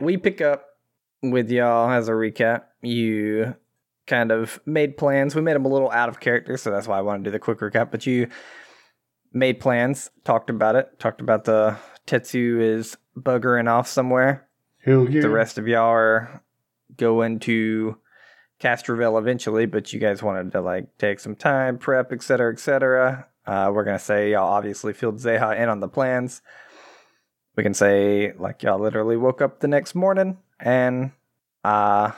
we pick up with y'all as a recap. You kind of made plans. We made them a little out of character, so that's why I want to do the quick recap. But you made plans, talked about it, talked about the Tetsu is buggering off somewhere. Who you? The rest of y'all are going to Castrovel eventually, but you guys wanted to like take some time, prep, etc., etc. Uh, we're gonna say y'all obviously filled Zeha in on the plans. We can say like y'all literally woke up the next morning and uh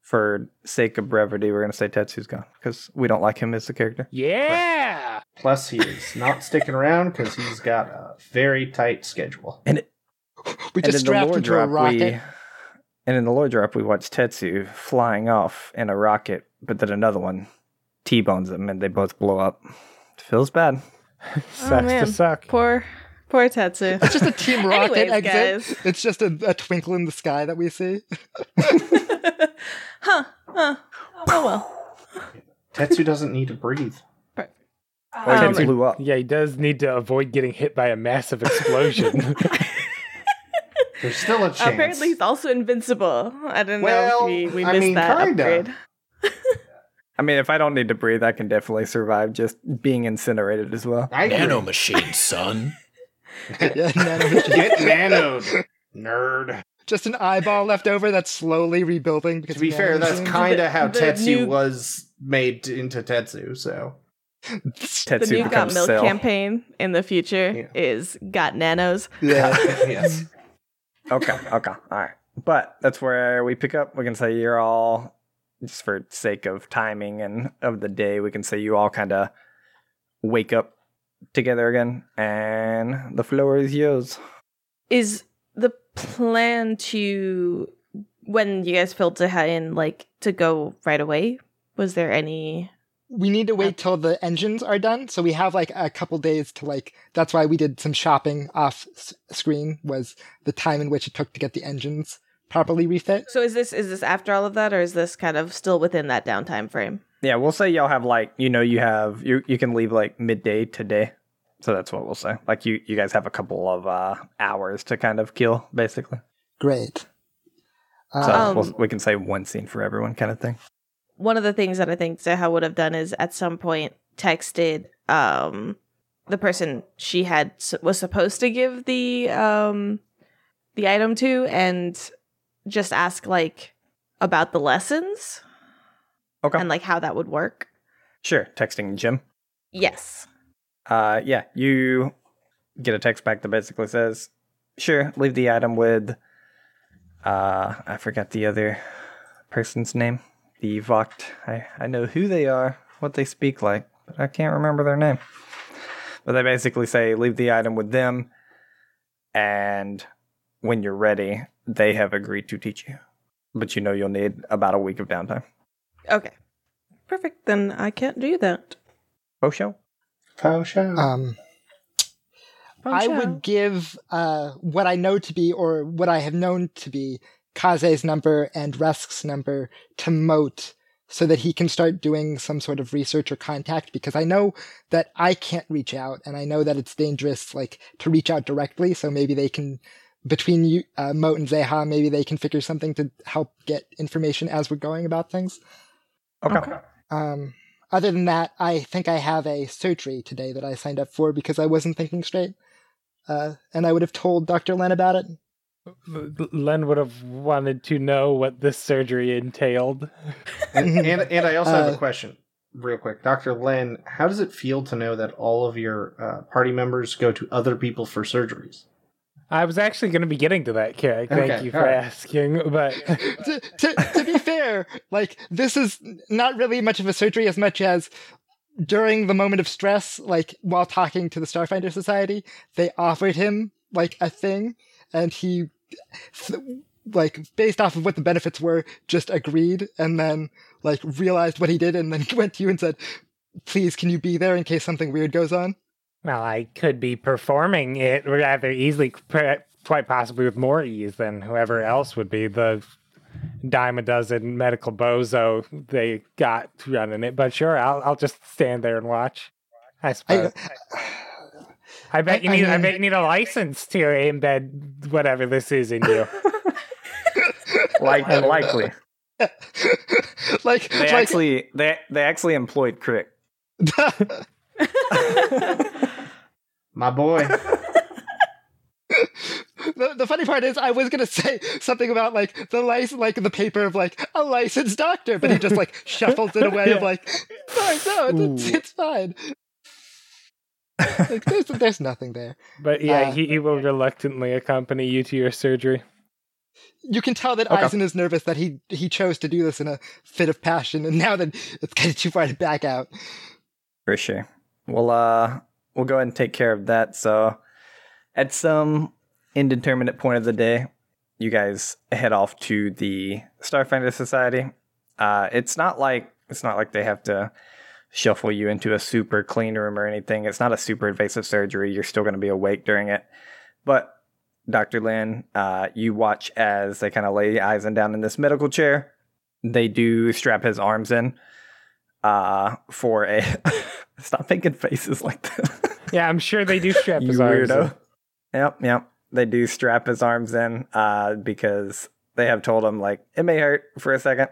for sake of brevity, we're gonna say Tetsu's gone because we don't like him as a character. Yeah. Plus, he is not sticking around because he's got a very tight schedule. And We just in the strapped lore him to a drop, rocket. we and in the lore drop, we watched Tetsu flying off in a rocket, but then another one t-bones him, and they both blow up. feels bad. Sucks Oh, man. to suck. Poor, poor Tetsu. It's just a Team Rocket Anyways, exit. guys. It's just a, a twinkle in the sky that we see. huh? Huh? Oh well. Tetsu doesn't need to breathe. Or Um, he blew up. Yeah, he does need to avoid getting hit by a massive explosion. There's still a chance. Apparently, he's also invincible. I don't Well, know if we, we I missed mean, that kinda. upgrade. I mean, if I don't need to breathe, I can definitely survive just being incinerated as well. I agree. Nano machine, son. Yeah, nano- Get nanoed, nerd. just an eyeball left over that's slowly rebuilding. Because To be fair, that's kind of how The Tetsu new- was made into Tetsu. So Tetsu The new Got Milk Cell. campaign in the future Yeah. is Got Nanos. yeah. yes, Okay, okay, all right. But that's where we pick up. We can say you're all, just for sake of timing and of the day, we can say you all kind of wake up together again, and the floor is yours. Is the plan to when you guys filled Zeha in like to go right away? Was there any? we need to wait till the engines are done so we have like a couple days to like that's why we did some shopping off s- screen was the time in which it took to get the engines properly refit So is this is this after all of that, or is this kind of still within that downtime frame? Yeah, we'll say y'all have like you know you have you you can leave like midday today, so that's what we'll say. Like you you guys have a couple of uh hours to kind of kill basically. great So uh, Um, we'll, we can say one scene for everyone kind of thing. one of the things that I think Zeha would have done is at some point texted um the person she had was supposed to give the um the item to and just ask like about the lessons Okay, and like how that would work. sure. Texting Jim. Yes. Uh, yeah, you get a text back that basically says, "Sure, leave the item with." Uh, I forgot the other person's name. The Voct. I I know who they are, what they speak like, but I can't remember their name. But they basically say, "Leave the item with them," and when you're ready, they have agreed to teach you. But you know you'll need about a week of downtime. Okay. Perfect. Then I can't do that. Oh, show. Faux show. um I would give uh, what I know to be, or what I have known to be, Kaze's number and Resk's number to Moat so that he can start doing some sort of research or contact because I know that I can't reach out and I know that it's dangerous like to reach out directly. So maybe they can, between you, uh, Moat and Zeha, maybe they can figure something to help get information as we're going about things. Okay. Um, other than that, I think I have a surgery today that I signed up for because I wasn't thinking straight. Uh, and I would have told Dr. Len about it. Len would have wanted to know what this surgery entailed. and, and and I also have Uh, a question, real quick, Doctor Len. How does it feel to know that all of your uh, party members go to other people for surgeries? I was actually going to be getting to that, Carrick. Thank Okay, you for right. asking. But to, to, to be fair, like, this is not really much of a surgery as much as during the moment of stress, like, while talking to the Starfinder Society, they offered him, like, a thing, and he, like, based off of what the benefits were, just agreed, and then, like, realized what he did, and then went to you and said, please, can you be there in case something weird goes on? Well, I could be performing it rather easily, per- quite possibly with more ease than whoever else would be the dime a dozen medical bozo they got running it. But sure, I'll I'll just stand there and watch. I suppose. I, bet I- you need. I, mean- bet you need a license to embed whatever this is in you. like likely. like, They like actually they they actually employed Crick. My boy. the, the funny part is I was gonna say something about like the license, like the paper of like a licensed doctor, but he just like shuffles it away of like, no, no, it's, it's fine. like, there's there's nothing there. But yeah, Uh, he, he will reluctantly accompany you to your surgery. You can tell that Okay. Eisen is nervous that he he chose to do this in a fit of passion, and now that it's kind of too far to back out. For sure. We'll uh we'll go ahead and take care of that. So at some indeterminate point of the day, you guys head off to the Starfinder Society. Uh it's not like it's not like they have to shuffle you into a super clean room or anything. It's not a super invasive surgery. You're still gonna be awake during it. But Dr. Lin, uh, you watch as they kind of lay Eisen down in this medical chair. They do strap his arms in uh, for a. Stop making faces like that. Yeah, I'm sure they do strap you his arms. weirdo. Yep, yep. They do strap his arms in uh, because they have told him like it may hurt for a second.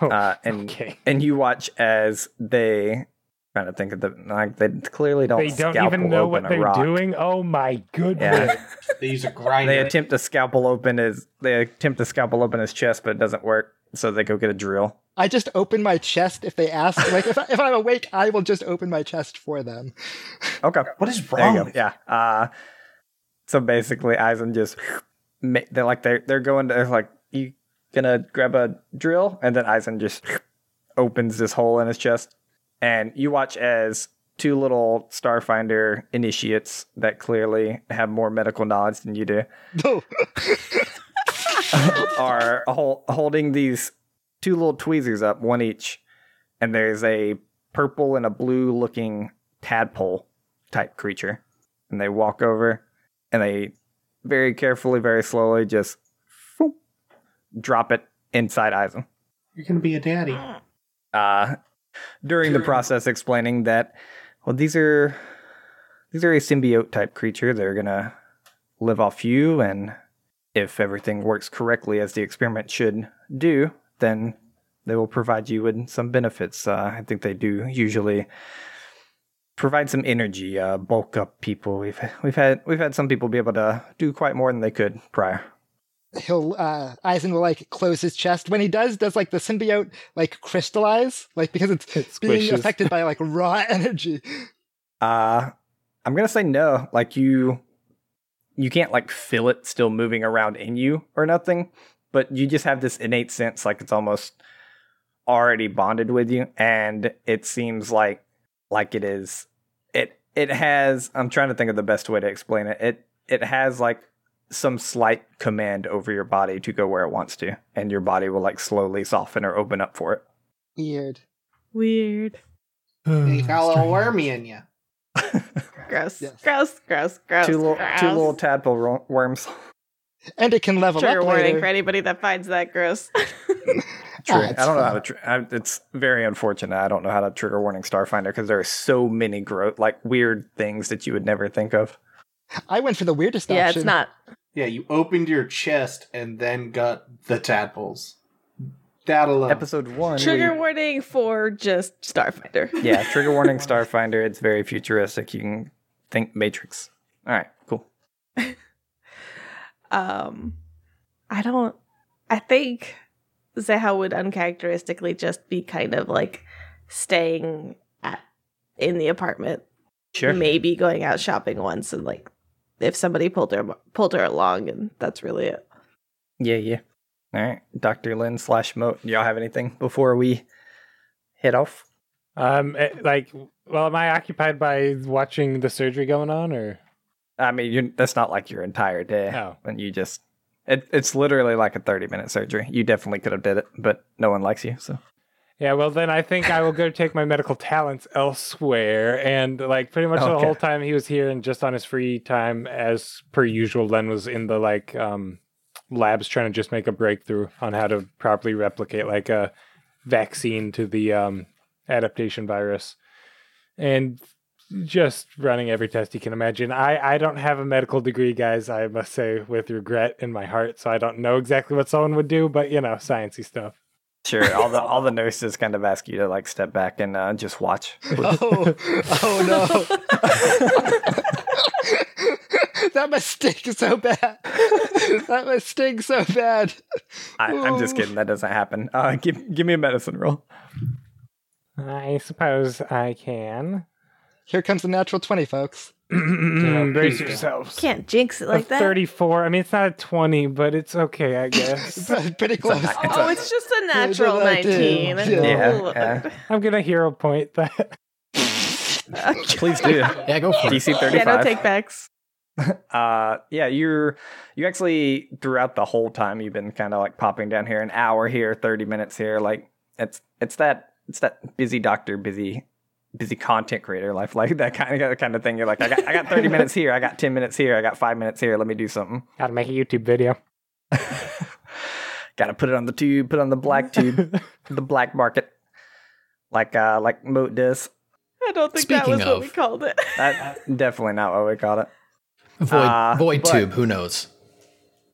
in. Uh, and okay. and you watch as they trying to think of the like they clearly don't. They don't even know what they're rock. doing. Oh my goodness. Yeah. They use a grinder. they attempt to scalpel open his they attempt to scalpel open his chest, but it doesn't work. So they go get a drill. I just open my chest if they ask. Like if I, if I'm awake, I will just open my chest for them. Okay. what is wrong? with Yeah. Uh, so basically, Eisen just they're like they're they're going to they're like you gonna grab a drill, and then Eisen just opens this hole in his chest, and you watch as two little Starfinder initiates that clearly have more medical knowledge than you do No. are hol- holding these two little tweezers up, one each, and there's a purple and a blue looking tadpole type creature. And they walk over and they very carefully, very slowly just phoom, drop it inside Eisen. You're gonna be a daddy. Uh, during the process, explaining that, well, these are these are a symbiote type creature. They're gonna live off you, and if everything works correctly as the experiment should do, then they will provide you with some benefits. Uh, I think they do usually provide some energy, uh, bulk up people. We've we've had we've had some people be able to do quite more than they could prior. He'll uh Eisen will like close his chest. When he does, does like the symbiote like crystallize? Like because it's It being squishes. affected by like raw energy. Uh I'm gonna say no. Like you you can't like feel it still moving around in you or nothing, but you just have this innate sense like it's almost already bonded with you and it seems like like it is it it has I'm trying to think of the best way to explain it. It it has like some slight command over your body to go where it wants to and your body will like slowly soften or open up for it. Weird. Weird. Hmm, you got a little wormy in you. Gross. Yes. Gross. Gross. Gross. two little gross. two little tadpole ro- worms. And it can level Trigger up Trigger warning later. for anybody that finds that gross. True. It's I don't know how to. Tr- I, it's very unfortunate. I don't know how to trigger warning Starfinder because there are so many growth, like weird things that you would never think of. I went for the weirdest yeah, option. Yeah, it's not. Yeah, you opened your chest and then got the tadpoles. That alone. Episode one. Trigger we- warning for just Starfinder. yeah, trigger warning Starfinder. It's very futuristic. You can think Matrix. All right, cool. Um, I don't. I think Zeha would uncharacteristically just be kind of like staying at in the apartment, Sure. maybe going out shopping once, and like if somebody pulled her pulled her along, and that's really it. Yeah, yeah. All right, Doctor Lynn slash Moat. Do y'all have anything before we head off? Um, eh, like, well, am I occupied by watching the surgery going on, or I mean, that's not like your entire day. Oh. When you just. It, it's literally like a 30 minute surgery. You definitely could have did it, but no one likes you, so. yeah? Well, then I think I will go take my medical talents elsewhere, and like pretty much the whole time he was here, and just on his free time, as per usual, Len was in the like um labs trying to just make a breakthrough on how to properly replicate like a vaccine to the um adaptation virus, and just running every test you can imagine. I, I don't have a medical degree, guys, I must say with regret in my heart, so I don't know exactly what someone would do, but you know, sciencey stuff. Sure, all the all the nurses kind of ask you to like step back and uh, just watch. Oh, oh no. that must stink so bad. that must stink so bad. I, I'm just kidding. That doesn't happen. Uh, give give me a medicine roll. I suppose I can. Here comes the natural 20, folks. Brace please yourselves. Can't jinx it like a that. 34. I mean, it's not a 20, but it's okay, I guess. Pretty close. It's Oh, it's just a natural what I did. 19. Yeah, Ooh. yeah. I'm gonna hero point that. Please do. Yeah, go for it. DC thirty Yeah, no five. take backs. uh yeah you're you actually throughout the whole time you've been kind of like popping down here an hour here 30 minutes here like it's it's that it's that busy doctor busy busy content creator life like that kind of kind of thing you're like i got i got 30 minutes here i got 10 minutes here i got 5 minutes here let me do something Gotta make a YouTube video. gotta put it on the tube put it on the black tube the black market like uh like moat does I don't think that Speaking was what of- we called it. that definitely not what we called it Void, Uh, void tube. Who knows?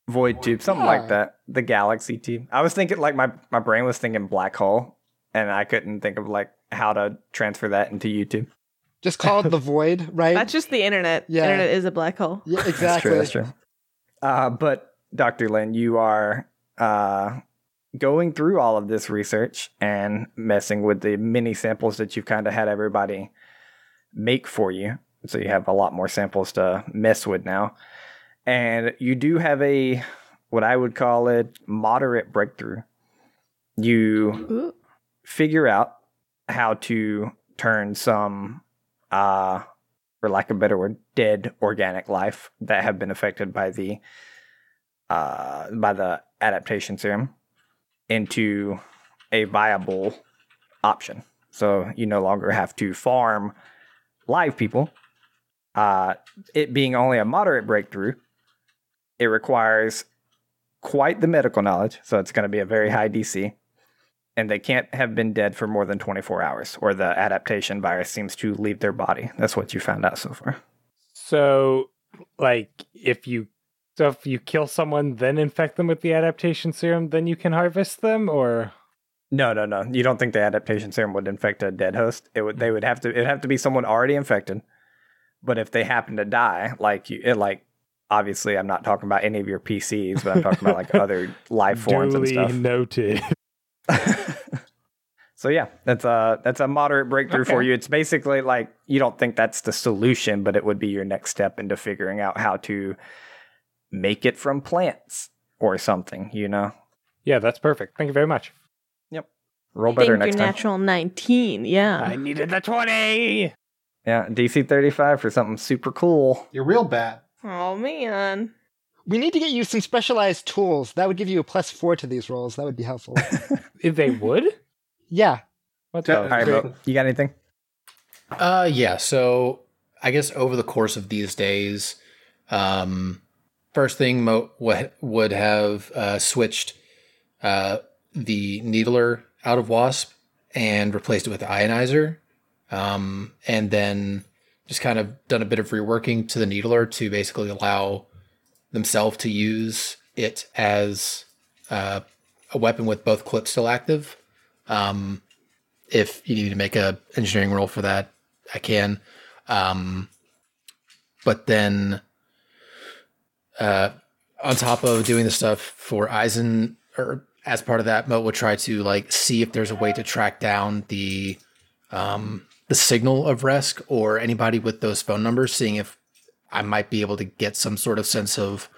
void tube something Yeah. like that the galaxy tube i was thinking like my my brain was thinking black hole and i couldn't think of like how to transfer that into youtube Just call it the void, right? That's just the internet. Yeah. Internet is a black hole. yeah, that's exactly. true that's true uh but dr lin you are uh going through all of this research and messing with the mini samples that you've kind of had everybody make for you so you have a lot more samples to mess with now and you do have a what i would call it moderate breakthrough you Ooh. Figure out how to turn some uh for lack of a better word dead organic life that have been affected by the uh by the adaptation serum into a viable option. So you no longer have to farm live people. Uh it being only a moderate breakthrough it requires quite the medical knowledge. So it's going to be a very high dc and they can't have been dead for more than 24 hours, or the adaptation virus seems to leave their body. That's what you found out so far. So, like, if you so if you kill someone, then infect them with the adaptation serum, then you can harvest them, or No, no, no. You don't think the adaptation serum would infect a dead host? It would. They mm. would have to. It'd have to be someone already infected. But if they happen to die, like you, it like obviously, I'm not talking about any of your PCs, but I'm talking about like other life forms and duly stuff. noted. so yeah, that's a that's a moderate breakthrough for you. It's basically like you don't think that's the solution, but it would be your next step into figuring out how to make it from plants or something. You know, Yeah, that's perfect. Thank you very much. Yep. Roll Thank better your next time. natural 19. Yeah. I needed the twenty. Yeah, DC thirty five for something super cool. You're real bad. oh, man. We need to get you some specialized tools. That would give you a plus four to these rolls. That would be helpful. If they would, yeah. what Yeah, the? All right, you got anything? Uh, yeah. So I guess over the course of these days, um, first thing Mo would would have uh, switched uh, the needler out of Wasp and replaced it with the ionizer, um, and then just kind of done a bit of reworking to the needler to basically allow themselves to use it as uh, a weapon with both clips still active. Um, if you need to make a engineering roll for that, I can. Um, but then, uh, on top of doing the stuff for Eisen, or as part of that, Mo will try to like see if there's a way to track down the um, the signal of Resk or anybody with those phone numbers, seeing if I might be able to get some sort of sense of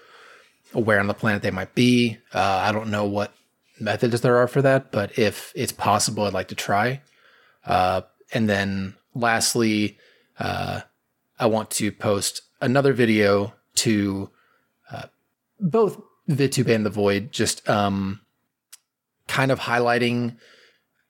where on the planet they might be. Uh, I don't know what methods there are for that, but if it's possible, I'd like to try. Uh, and then lastly, uh, I want to post another video to uh, both VidTube and The Void, just um, kind of highlighting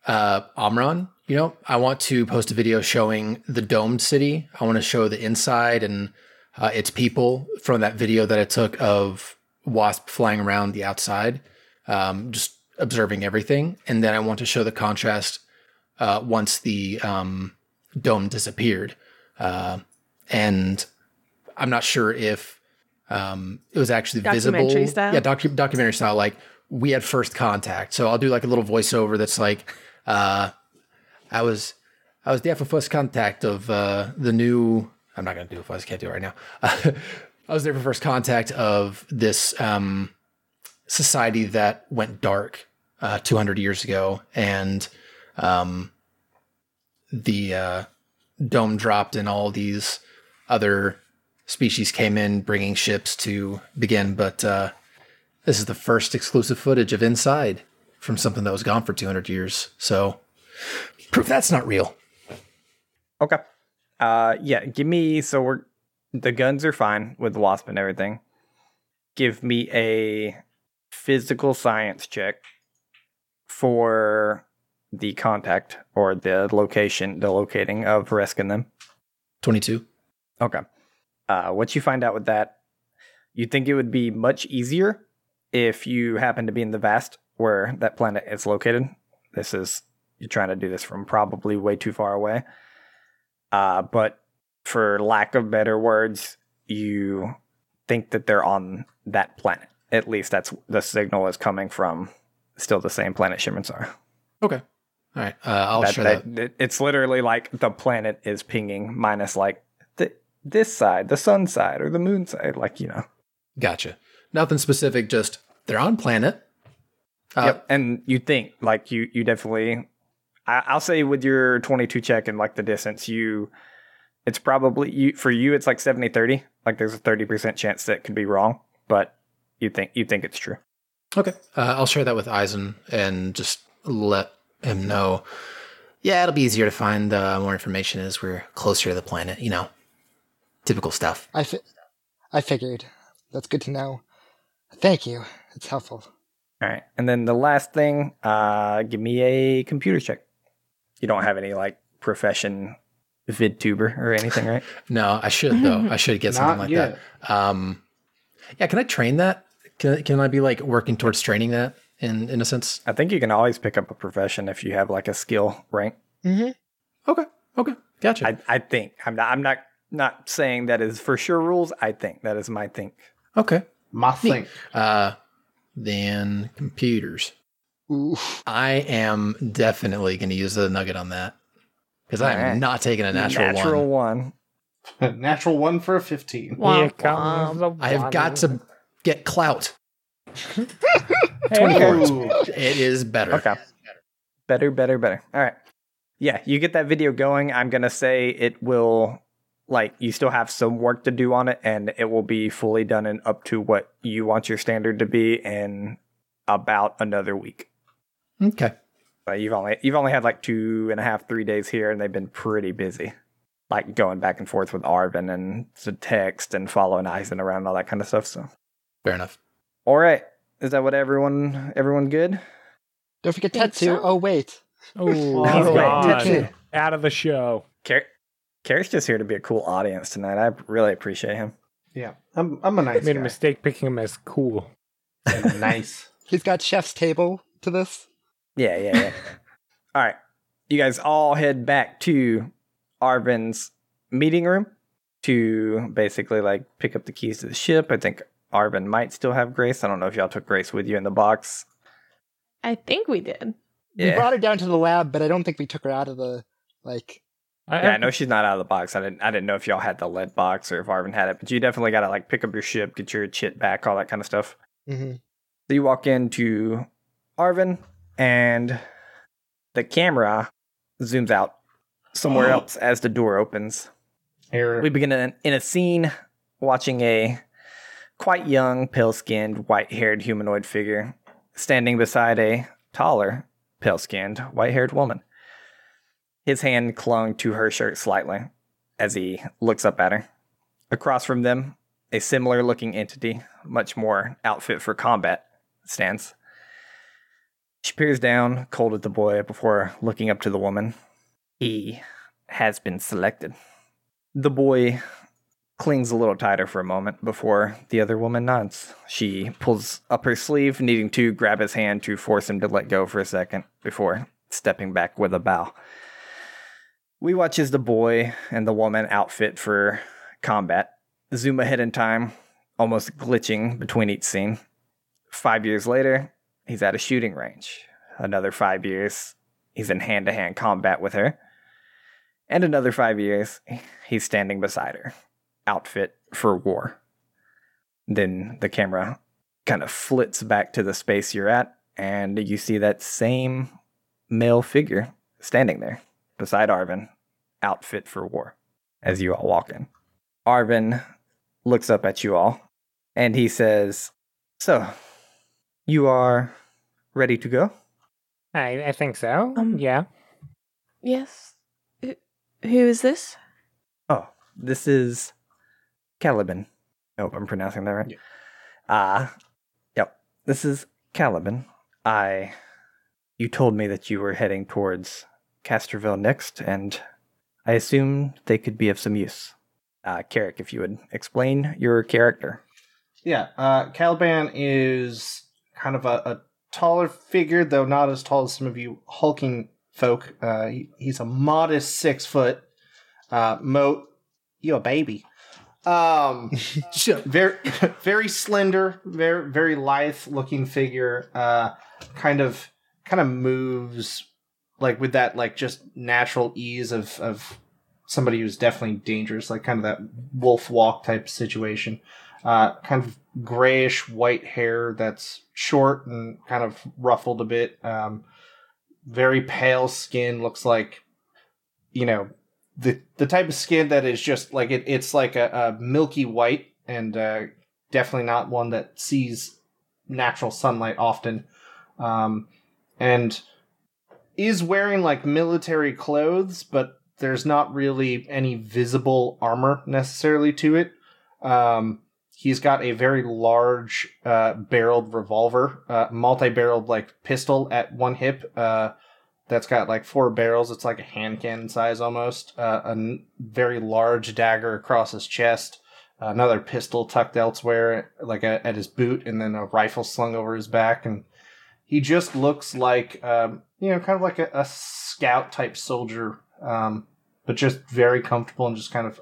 uh, Omron. You know, I want to post a video showing the domed city. I want to show the inside and uh, its people from that video that I took of Wasp flying around the outside, um, just observing everything. And then I want to show the contrast uh, once the um, dome disappeared. uh, and I'm not sure if um, it was actually Documentary visible. style? Yeah, docu- documentary style. Like we had first contact, so I'll do like a little voiceover that's like, uh, I was, I was there for first contact of uh, the new. I'm not gonna do a voice. Can't do it right now. I was there for first contact of this um, society that went dark uh, 200 years ago, and um, the uh, dome dropped, and all these other species came in, bringing ships to begin. But uh, this is the first exclusive footage of inside from something that was gone for 200 years. So, proof that's not real. Okay. Uh, yeah. Give me. So we're the guns are fine with the wasp and everything. Give me a physical science check for the contact or the location, the locating of Resk and them. 22. Okay. Uh, what you find out with that, you think it would be much easier if you happen to be in the vast where that planet is located. This is you're trying to do this from probably way too far away. Uh, but for lack of better words, you think that they're on that planet. At least that's the signal is coming from still the same planet shipments are. Okay. All right. Uh, I'll That- share that- that. It's literally like the planet is pinging minus like the, this side, the sun side, or the moon side. Like, you know. Gotcha. Nothing specific, just they're on planet. Uh, yep. And you think like you you definitely I, I'll say with your 22 check and like the distance, you it's probably you for you it's like 70 30. Like there's a 30% chance that it could be wrong, but you think you think it's true. Okay. Uh, I'll share that with Eisen and just let him know. Yeah, it'll be easier to find uh, more information as we're closer to the planet. You know, typical stuff. I, fi- I figured. That's good to know. Thank you. It's helpful. All right. And then the last thing, uh give me a computer check. You don't have any like profession VidTuber or anything, right? No, I should though. I should get something like yet. that. Um, yeah, can I train that? Can can I be like working towards training that in in a sense? I think you can always pick up a profession if you have like a skill rank. Mm-hmm. Okay. Okay. Gotcha. I, I think I'm not I'm not not saying that is for sure rules. I think that is my think. okay. My think. Uh, then computers. Ooh. I am definitely going to use the nugget on that because I am Alright. not taking a natural, Natural one. Natural one. Natural one for a 15. Here Womp comes womp. I have got one. to get clout. Hey, Ooh. It is better. Okay. Better, better, better. All right. Yeah, you get that video going. I'm gonna say it will like you still have some work to do on it and it will be fully done and up to what you want your standard to be in about another week. Okay. But you've only you've only had like two and a half, three days here, and they've been pretty busy. Like going back and forth with Arvin and the text and following Eisen around and all that kind of stuff. So, Fair enough. all right, is that what everyone everyone good? Don't forget Think Tetsu. so. Oh, wait. Oh, Oh, gone. Tetsu. Out of the show. Car- Carrie's just here to be a cool audience tonight. I really appreciate him. Yeah, I'm, I'm a nice I Made a mistake picking him as cool. nice. He's got chef's table to this. Yeah, yeah, yeah. all right, you guys all head back to Arvin's meeting room to basically like pick up the keys to the ship. I think Arvin might still have Grace. I don't know if y'all took Grace with you in the box. I think we did. We brought her down to the lab, but I don't think we took her out of the like. I, Yeah, I know she's not out of the box. I didn't. I didn't know if y'all had the lead box or if Arvin had it, but you definitely got to like pick up your ship, get your chit back, all that kind of stuff. hmm So you walk into Arvin, and the camera zooms out somewhere oh. else as the door opens. Here, We begin in, in a scene watching a quite young, pale skinned, white haired humanoid figure standing beside a taller, pale skinned, white haired woman. His hand clung to her shirt slightly as he looks up at her. Across from them, a similar looking entity, much more outfit for combat, stands. She peers down, cold at the boy, before looking up to the woman. He has been selected. The boy clings a little tighter for a moment before the other woman nods. She pulls up her sleeve, needing to grab his hand to force him to let go for a second before stepping back with a bow. We watch as the boy and the woman outfit for combat. Zoom ahead in time, almost glitching between each scene. Five years later, he's at a shooting range. Another five years, he's in hand to hand combat with her. And another five years, he's standing beside her, outfit for war. Then the camera kind of flits back to the space you're at, and you see that same male figure standing there beside Arvin, outfit for war, as you all walk in. Arvin looks up at you all and he says, So, you are ready to go? I, I think so. Um, yeah. Yes. Who, who is this? Oh, this is Caliban. I hope I'm pronouncing that right. Yeah. Ah, yep. This is Caliban. I. You told me that you were heading towards Castrovel next, and I assumed they could be of some use. Uh, Carrick, if you would explain your character. Yeah, uh, Caliban is kind of a, a taller figure, though not as tall as some of you hulking folk. Uh, he, he's a modest six foot. Uh, Moat, you a baby. Um, very, very slender, very, very lithe looking figure. Uh, kind of, kind of moves like with that, like just natural ease of of somebody who's definitely dangerous, like kind of that wolf walk type situation. Uh, kind of grayish white hair that's short and kind of ruffled a bit. Um, very pale skin, looks like, you know, the the type of skin that is just like it, it's like a, a milky white and uh, definitely not one that sees natural sunlight often. Um, and is wearing like military clothes, but there's not really any visible armor necessarily to it. Um, he's got a very large uh, barreled revolver, uh, multi-barreled like pistol at one hip. Uh, that's got like four barrels. It's like a hand cannon size almost. Uh, a n- very large dagger across his chest. Another pistol tucked elsewhere, like a, at his boot, and then a rifle slung over his back. And he just looks like, um, you know, kind of like a, a scout type soldier, um, but just very comfortable and just kind of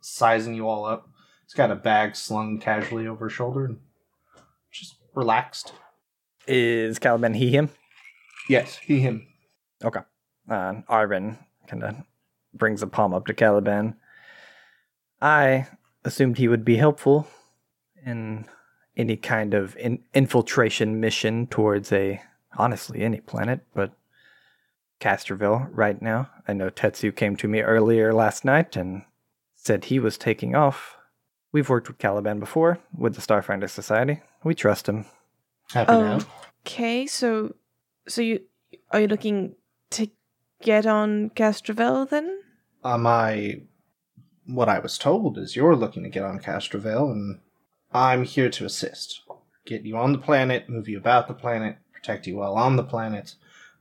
sizing you all up. He's got a bag slung casually over his shoulder and just relaxed. Is Caliban he him? Yes, he, him. Okay. Uh, Arvin kind of brings a palm up to Caliban. I assumed he would be helpful in any kind of in- infiltration mission towards a, honestly, any planet, but Castrovel right now. I know Tetsu came to me earlier last night and said he was taking off. We've worked with Caliban before with the Starfinder Society. We trust him. Happy Oh. now. Okay, so so you are you looking to get on Castrovel then? Am I? what I was told is you're looking to get on Castrovel, and I'm here to assist. Get you on the planet, move you about the planet, protect you while on the planet.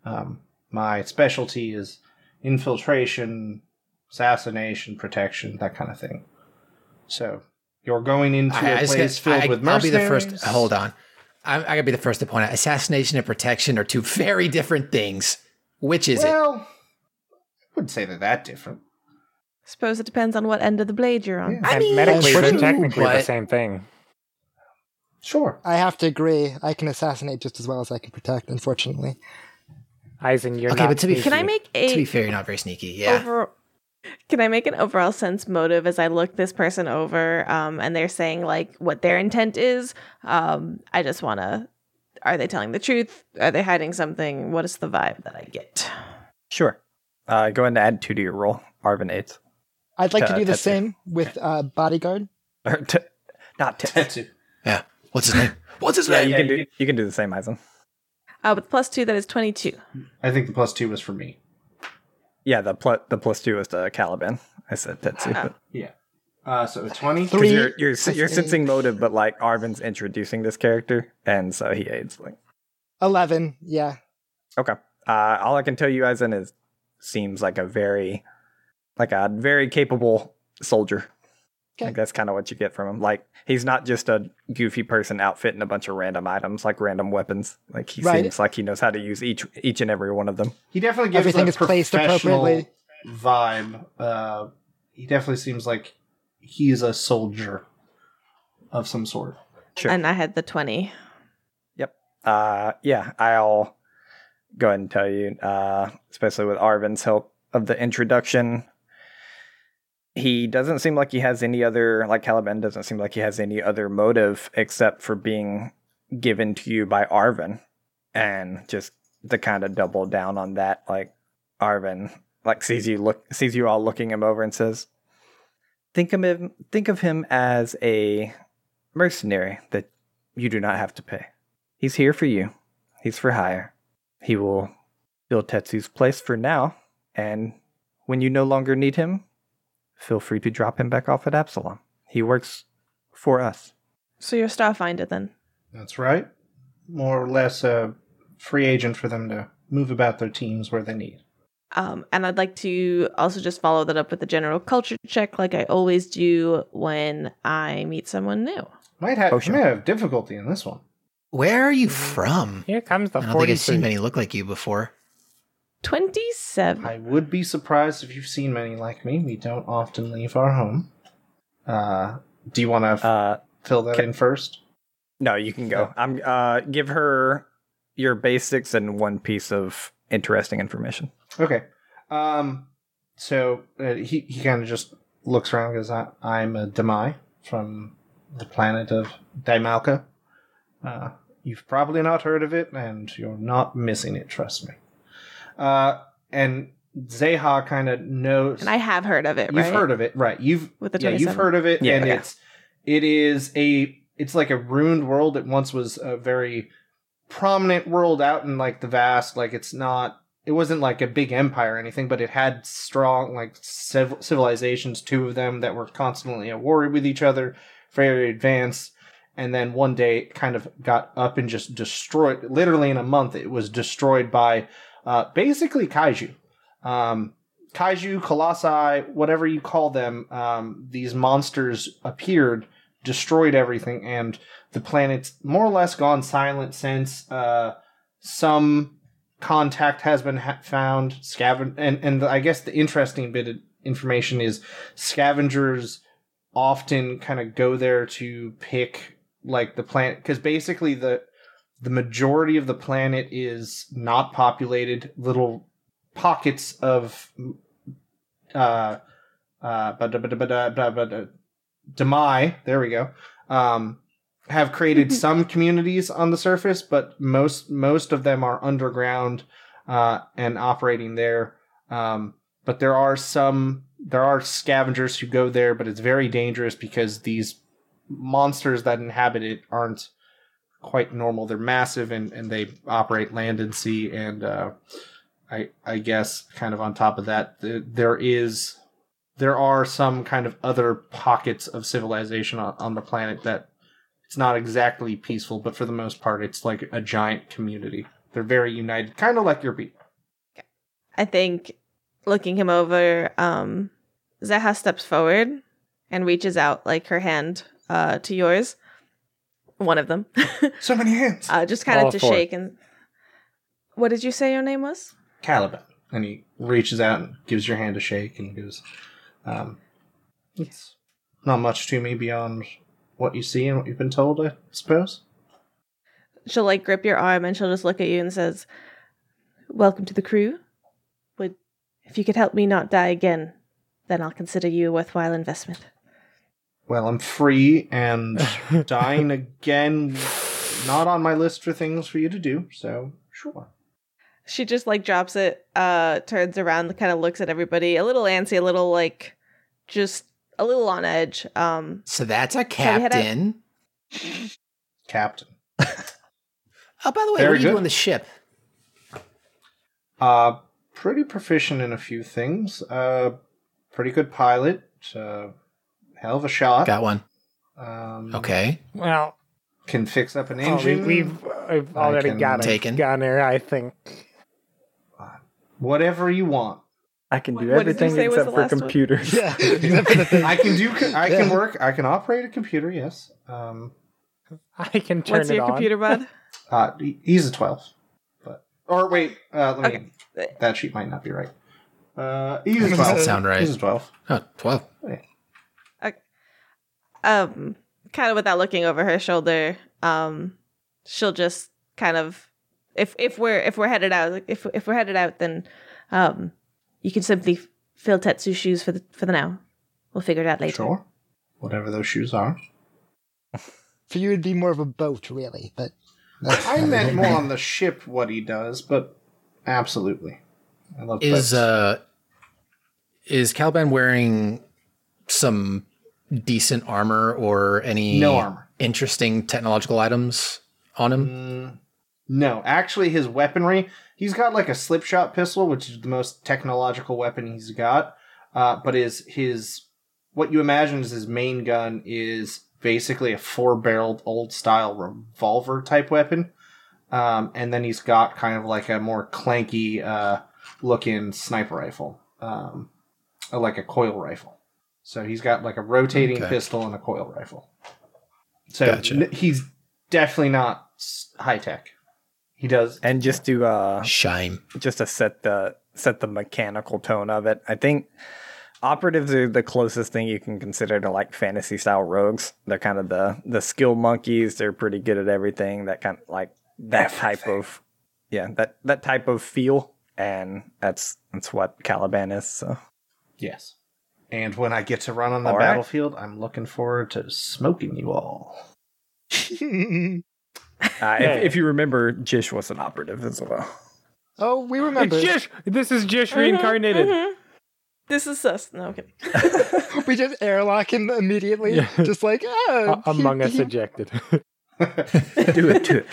Um, my specialty is infiltration, assassination, protection, that kind of thing. So you're going into I- I a just place get- filled I- with I'll be the first. Hold on. I, I gotta be the first to point out assassination and protection are two very different things. Which is it? Well, I wouldn't say they're that different. Suppose it depends on what end of the blade you're on. Yeah. I And mean, medically, they're true, technically the same thing. Sure. I have to agree. I can assassinate just as well as I can protect, unfortunately. Eisen, you're Okay, not but to be- Can I sneaky. make To be fair, you're not very sneaky. Yeah. over Can I make an overall sense motive as I look this person over um and they're saying like what their intent is? Um I just want to are they telling the truth? Are they hiding something? What is the vibe that I get? Sure. Uh, go ahead and add two to your roll. Arvin eight. I'd like to Uh, do the that's it. same with uh, bodyguard. Or t- not t- Tetsu. yeah. What's his name? What's his yeah, name? you can do you can do the same, Eisen. Uh with plus 2 that is 22. I think the plus two was for me. Yeah, the plus the plus two is the Caliban. I said Tetsu. Ah. but- Yeah. Uh, so 20. Because Three. you're you're, you're sensing motive, but like Arvin's introducing this character, and so he aids. Like, 11. Yeah. okay, uh, all I can tell you, Eisen, is seems like a very, like a very capable soldier. Okay. Like that's kind of what you get from him. Like he's not just a goofy person outfitting a bunch of random items, like random weapons. Like he Right. seems like he knows how to use each each and every one of them. He definitely gives Everything a is placed professional- appropriately. vibe. Uh, he definitely seems like he's a soldier of some sort. Sure. And I had the 20. Yep. Uh, yeah, I'll go ahead and tell you, uh, especially with Arvin's help of the introduction. He doesn't seem like he has any other, like Caliban doesn't seem like he has any other motive except for being given to you by Arvin. And just to kind of double down on that, like Arvin, like sees you look, sees you all looking him over and says, think of him, think of him as a mercenary that you do not have to pay. He's here for you. He's for hire. He will fill Tetsu's place for now, and when you no longer need him, feel free to drop him back off at Absalom. He works for us. So you're a Starfinder then? That's right. More or less a free agent for them to move about their teams where they need. Um, and I'd like to also just follow that up with a general culture check, like I always do when I meet someone new. Might have, Oh, sure. might have difficulty in this one. Where are you from? Here comes the I don't think I've seen many look like you before. 27. I would be surprised if you've seen many like me. We don't often leave our home. Uh, do you want to Uh, fill that can- in first? no, you can go. I'm uh, give her your basics and one piece of interesting information. Okay. Um, so uh, he he kind of just looks around because I I'm a Demai from the planet of Daimalka. Uh, you've probably not heard of it, and you're not missing it. Trust me. Uh, and Zeha kind of knows. And I have heard of it, You've right? heard of it, right? You've With the yeah, you've heard of it, Yeah, and yeah. it's it is a it's like a ruined world. It once was a very prominent world out in like the vast. Like it's not. It wasn't like a big empire or anything, but it had strong like civ- civilizations, two of them that were constantly at war with each other, very advanced. And then one day, it kind of got up and just destroyed. Literally in a month, it was destroyed by uh, basically kaiju. Um, kaiju, colossi, whatever you call them, um, these monsters appeared, destroyed everything, and the planet's more or less gone silent since. Uh, some contact has been ha- found. Scaven and and I guess the interesting bit of information is scavengers often kind of go there to pick like the planet because basically the the majority of the planet is not populated. Little pockets of uh uh but Demai, there we go. Um have created some communities on the surface, but most most of them are underground uh and operating there. Um but there are some there are scavengers who go there, but it's very dangerous because these monsters that inhabit it aren't quite normal. They're massive and, and they operate land and sea. And uh, I I guess kind of on top of that, th- there is there are some kind of other pockets of civilization on, on the planet that it's not exactly peaceful, but for the most part, it's like a giant community. They're very united, kind of like your people. I think looking him over, um, Zeha steps forward and reaches out like her hand uh, to yours. One of them. So many hands. uh, just kind All of to four. shake and. What did you say your name was? Caliban. And he reaches out and gives your hand a shake and goes, um, It's not much to me beyond what you see and what you've been told, I suppose. She'll like grip your arm and she'll just look at you and says, "Welcome to the crew. Would if you could help me not die again, then I'll consider you a worthwhile investment." Well, I'm free and dying again, not on my list for things for you to do, so sure. She just like drops it, uh, turns around, kind of looks at everybody, a little antsy, a little like, just a little on edge. Um, So that's a Shall we captain. Captain. Oh, by the way, Very what do you good. do on the ship? Uh, pretty proficient in a few things. Uh, pretty good pilot. Uh, hell of a shot. Got one. Um, Okay. Well, Can fix up an oh, we, engine. we've, we've already can got a Taken. gunner, I think. Whatever you want. I can do What- what did you everything say was except for last one? computers. Yeah, except for the thing. I can do. I can Yeah. work. I can operate a computer. Yes. Um. I can turn what's it your on. computer, bud? Uh. He's a twelve. But or wait. Uh. Let me. Okay. That sheet might not be right. Uh, he's That 12. sound right. He's 12. Oh, 12. Um, kind of without looking over her shoulder, um, she'll just kind of, if if we're if we're headed out, if if we're headed out, then, um, you can simply fill Tetsu's shoes for the for the now. We'll figure it out later. Sure. Whatever those shoes are. For you, it'd be more of a boat, really. But that's I meant more on the ship what he does, but absolutely. I love Is boats. uh is Caliban wearing some decent armor or any No armor. interesting technological items on him? Mm, no, actually, his weaponry, he's got like a slipshot pistol, which is the most technological weapon he's got. Uh, but his his what you imagine is his main gun is basically a four barreled old style revolver type weapon. Um, and then he's got kind of like a more clanky uh, looking sniper rifle, um, like a coil rifle. So he's got like a rotating Okay. pistol and a coil rifle. So Gotcha. n- he's definitely not high tech. He does. And just to uh, Shime. just to set the set the mechanical tone of it, I think operatives are the closest thing you can consider to like fantasy style rogues. They're kind of the the skill monkeys. They're pretty good at everything. That kind of like that type of yeah that that type of feel, and that's that's what Caliban is. So Yes. And when I get to run on the All right. battlefield, I'm looking forward to smoking you all. uh, if, if you remember, Jish was an operative as well. oh, we remember. It's Jish. This is Jish reincarnated. Mhm. This is sus. No, okay. we just airlock him immediately. Yeah. Just like, oh, A- Among he- us he- ejected. do it, do it.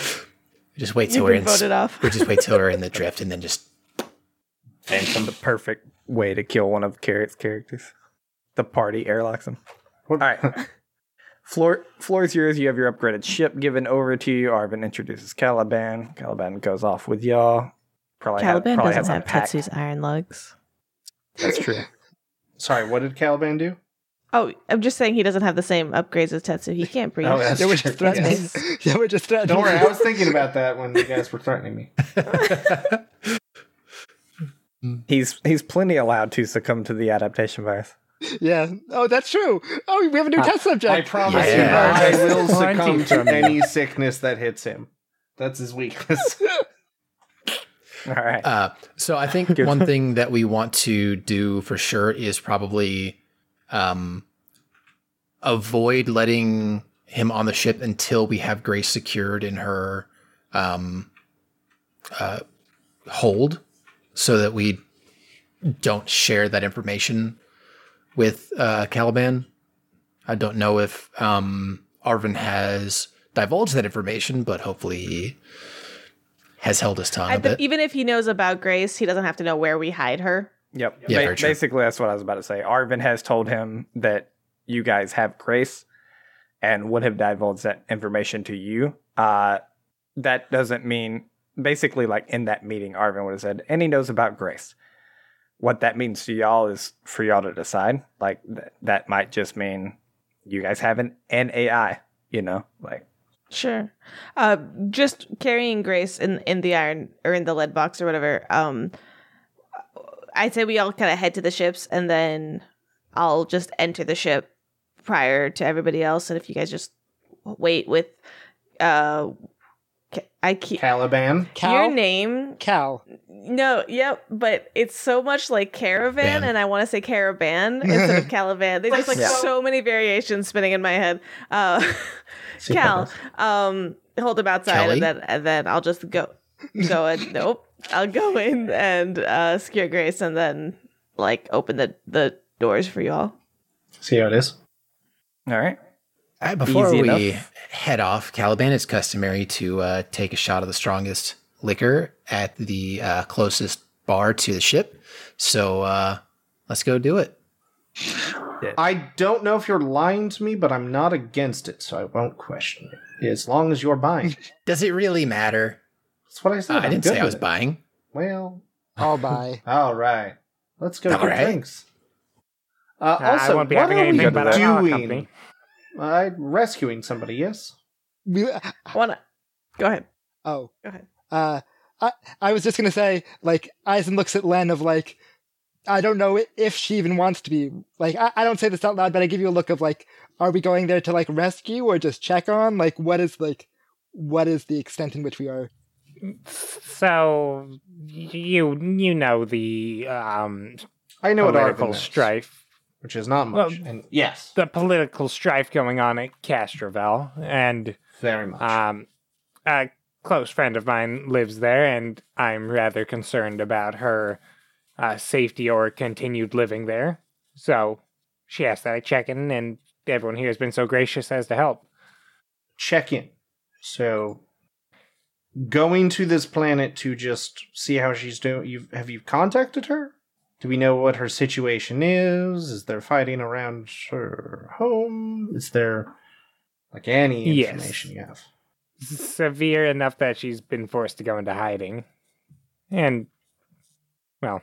Just wait till we're in voted off. we just wait till we're in the drift and then just And some The perfect way to kill one of Carrot's characters. The party airlocks him. All right. Floor, floor is yours. You have your upgraded ship given over to you. Arvin introduces Caliban. Caliban goes off with y'all. Probably ha- Caliban probably doesn't has have pack. Tetsu's iron lugs. That's true. Sorry, what did Caliban do? Oh, I'm just saying he doesn't have the same upgrades as Tetsu. He can't breathe. Oh, that's Yeah, we're just threatening. Yes. Yeah, we're just threatening. Don't worry, I was thinking about that when you guys were threatening me. He's he's plenty allowed to succumb to the adaptation virus. Yeah. Oh, that's true. Oh, we have a new test subject. I promise Yeah. you, I will succumb to any sickness that hits him. That's his weakness. All right. Uh, so I think one thing that we want to do for sure is probably um, avoid letting him on the ship until we have Grace secured in her um, uh, hold, so that we don't share that information with uh, Caliban. I don't know if um, Arvin has divulged that information, but hopefully he has held his tongue I a th- bit. even if he knows about Grace, he doesn't have to know where we hide her. Yep. Yeah, Ba- basically, that's what I was about to say. Arvin has told him that you guys have grace and would have divulged that information to you. Uh, that doesn't mean, basically, like in that meeting, Arvin would have said, and he knows about grace. What that means to y'all is for y'all to decide. Like, th- that might just mean you guys have an, an AI, you know? Like, Sure. Uh, just carrying Grace in in the iron or in the lead box or whatever. Um, I'd say we all kind of head to the ships, and then I'll just enter the ship prior to everybody else. And if you guys just wait with, uh, I keep Caliban. Cal. your name. Cal. No, yep, but it's so much like caravan, Ban. and I want to say caravan instead of Caliban. There's just like Yeah. so many variations spinning in my head. Uh, Cal, um, hold him outside, Kelly? and then and then I'll just go go in. nope, I'll go in and uh, secure Grace, and then like open the the doors for you all. See how it is. all right. Uh, before Easy we enough. head off, Caliban is customary to uh, take a shot of the strongest liquor at the uh, closest bar to the ship. So uh, let's go do it. I don't know if you're lying to me, but I'm not against it, so I won't question it. As long as you're buying. Does it really matter? That's what I said. Uh, I I'm didn't say I was it. buying. Well, I'll buy. all right. Let's go All get right. drinks. Uh, Nah, also, I won't be what having are we anything but our doing? company. Uh, rescuing somebody, yes? We, Wanna go ahead? oh. Go ahead. Uh, I, I was just gonna say, like, Eisen looks at Len of like, I don't know if she even wants to be like I, I don't say this out loud, but I give you a look of like, are we going there to like rescue or just check on? Like what is like what is the extent in which we are So you you know the um I know what political Arvin knows, strife which is not much. Well, and yes, the political strife going on at Castrovel and very much. um a close friend of mine lives there and I'm rather concerned about her uh, safety or continued living there. So she asked that I check in and everyone here has been so gracious as to help. check in. So going to this planet to just see how she's doing. You have you contacted her? Do we know what her situation is? Is there fighting around her home? Is there like any Yes. information you have? Severe enough that she's been forced to go into hiding. And well,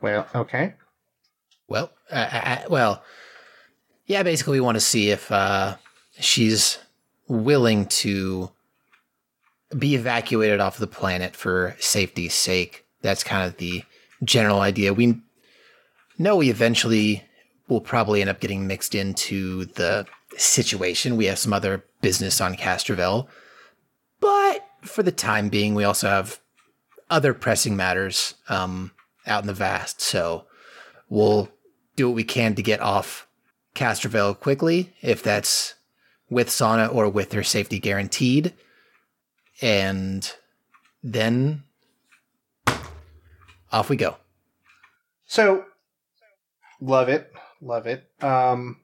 Well, okay. Well, uh, uh, well, yeah. Basically, we want to see if uh, she's willing to be evacuated off the planet for safety's sake. That's kind of the general idea. We know we eventually will probably end up getting mixed into the situation. We have some other business on Castrovel, but for the time being, we also have other pressing matters um, out in the vast. So we'll do what we can to get off Castrovel quickly, if that's with Sana or with her safety guaranteed. And then off we go. So love it, love it. Um,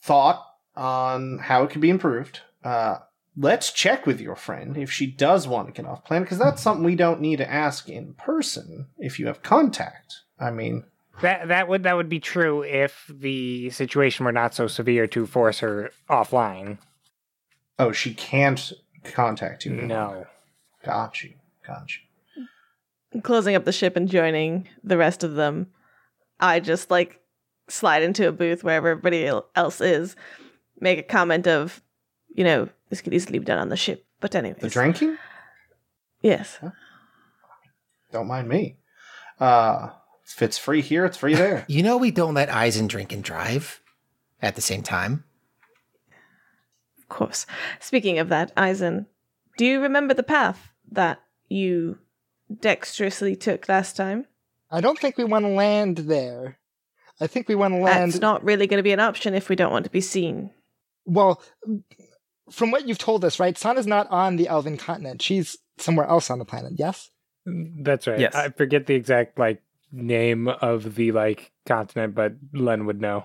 thought on how it could be improved. Uh, let's check with your friend if she does want to get off planet, because that's something we don't need to ask in person if you have contact. I mean, that that would that would be true if the situation were not so severe to force her offline. oh, she can't contact you. No. Got you. Got you. Closing up the ship and joining the rest of them, I just like slide into a booth wherever everybody else is, make a comment of, you know, this could easily be done on the ship. But anyways, The drinking? Yes. Don't mind me. Uh, if it's free here, it's free there. You know, we don't let Eisen drink and drive at the same time. Of course. Speaking of that, Eisen, do you remember the path that you dexterously took last time? I don't think we want to land there. I think we want to land. That's not really going to be an option if we don't want to be seen. Well, from what you've told us, right? Sana's not on the Elven continent. She's somewhere else on the planet. Yes. That's right. Yes. I forget the exact like name of the like continent, but Len would know.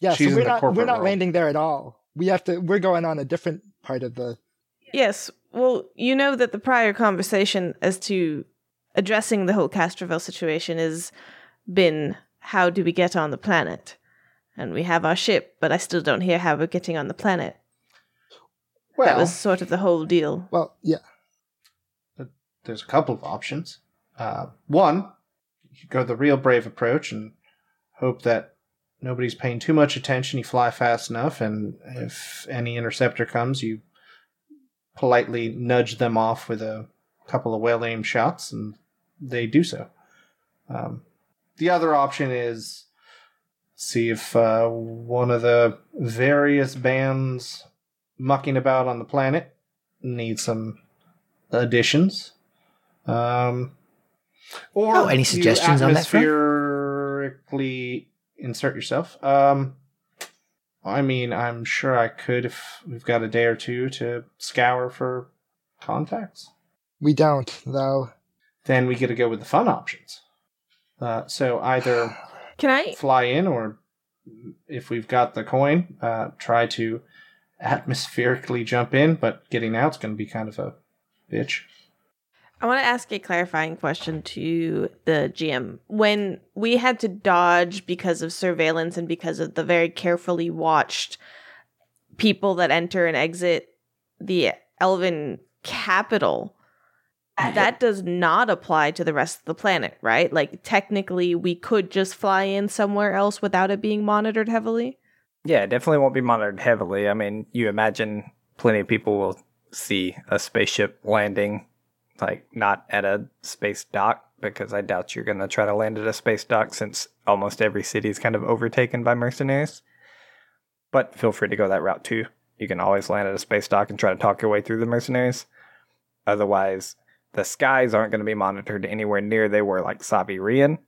Yeah. She's so we're not. We're corporate not world. landing there at all. We have to. We're going on a different part of the. Yes. Well, you know that the prior conversation as to addressing the whole Castrovel situation has been how do we get on the planet? And we have our ship, but I still don't hear how we're getting on the planet. Well, that was sort of the whole deal. Well, yeah. there's a couple of options. Uh, one, you go the real brave approach and hope that nobody's paying too much attention. You fly fast enough, and if any interceptor comes, you politely nudge them off with a couple of well aimed shots, and they do so. Um, the other option is see if uh, one of the various bands mucking about on the planet needs some additions. Um, or Oh, any suggestions on that front? atmospherically insert yourself. Um, I mean, I'm sure I could if we've got a day or two to scour for contacts. We don't though. Then we get to go with the fun options. Uh, so either Can I? fly in, or if we've got the coin, uh, try to atmospherically jump in. But getting out's going to be kind of a bitch. I want to ask a clarifying question to the GM. When we had to dodge because of surveillance and because of the very carefully watched people that enter and exit the Elven capital, that does not apply to the rest of the planet, right? Like, technically, we could just fly in somewhere else without it being monitored heavily. Yeah, it definitely won't be monitored heavily. I mean, you imagine plenty of people will see a spaceship landing, like not at a space dock, because I doubt you're going to try to land at a space dock since almost every city is kind of overtaken by mercenaries. But feel free to go that route too. You can always land at a space dock and try to talk your way through the mercenaries. Otherwise, the skies aren't going to be monitored anywhere near they were like Sabirian.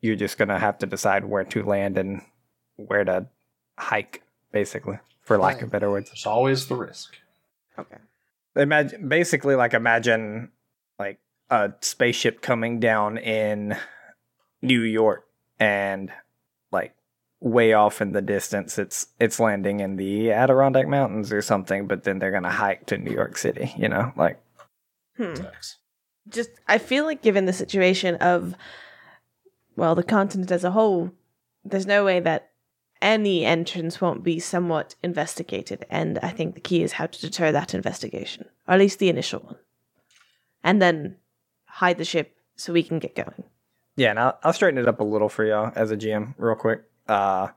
You're just going to have to decide where to land and where to hike, basically, for lack of better words. There's always the risk. Okay. Imagine basically like imagine like a spaceship coming down in New York and like way off in the distance it's it's landing in the Adirondack Mountains or something, but then they're gonna hike to New York City, you know, like Hmm. Just, I feel like given the situation of, well, the continent as a whole, there's no way that any entrance won't be somewhat investigated. And I think the key is how to deter that investigation, or at least the initial one. And then hide the ship so we can get going. Yeah, and I'll, I'll straighten it up a little for y'all as a GM, real quick. Uh,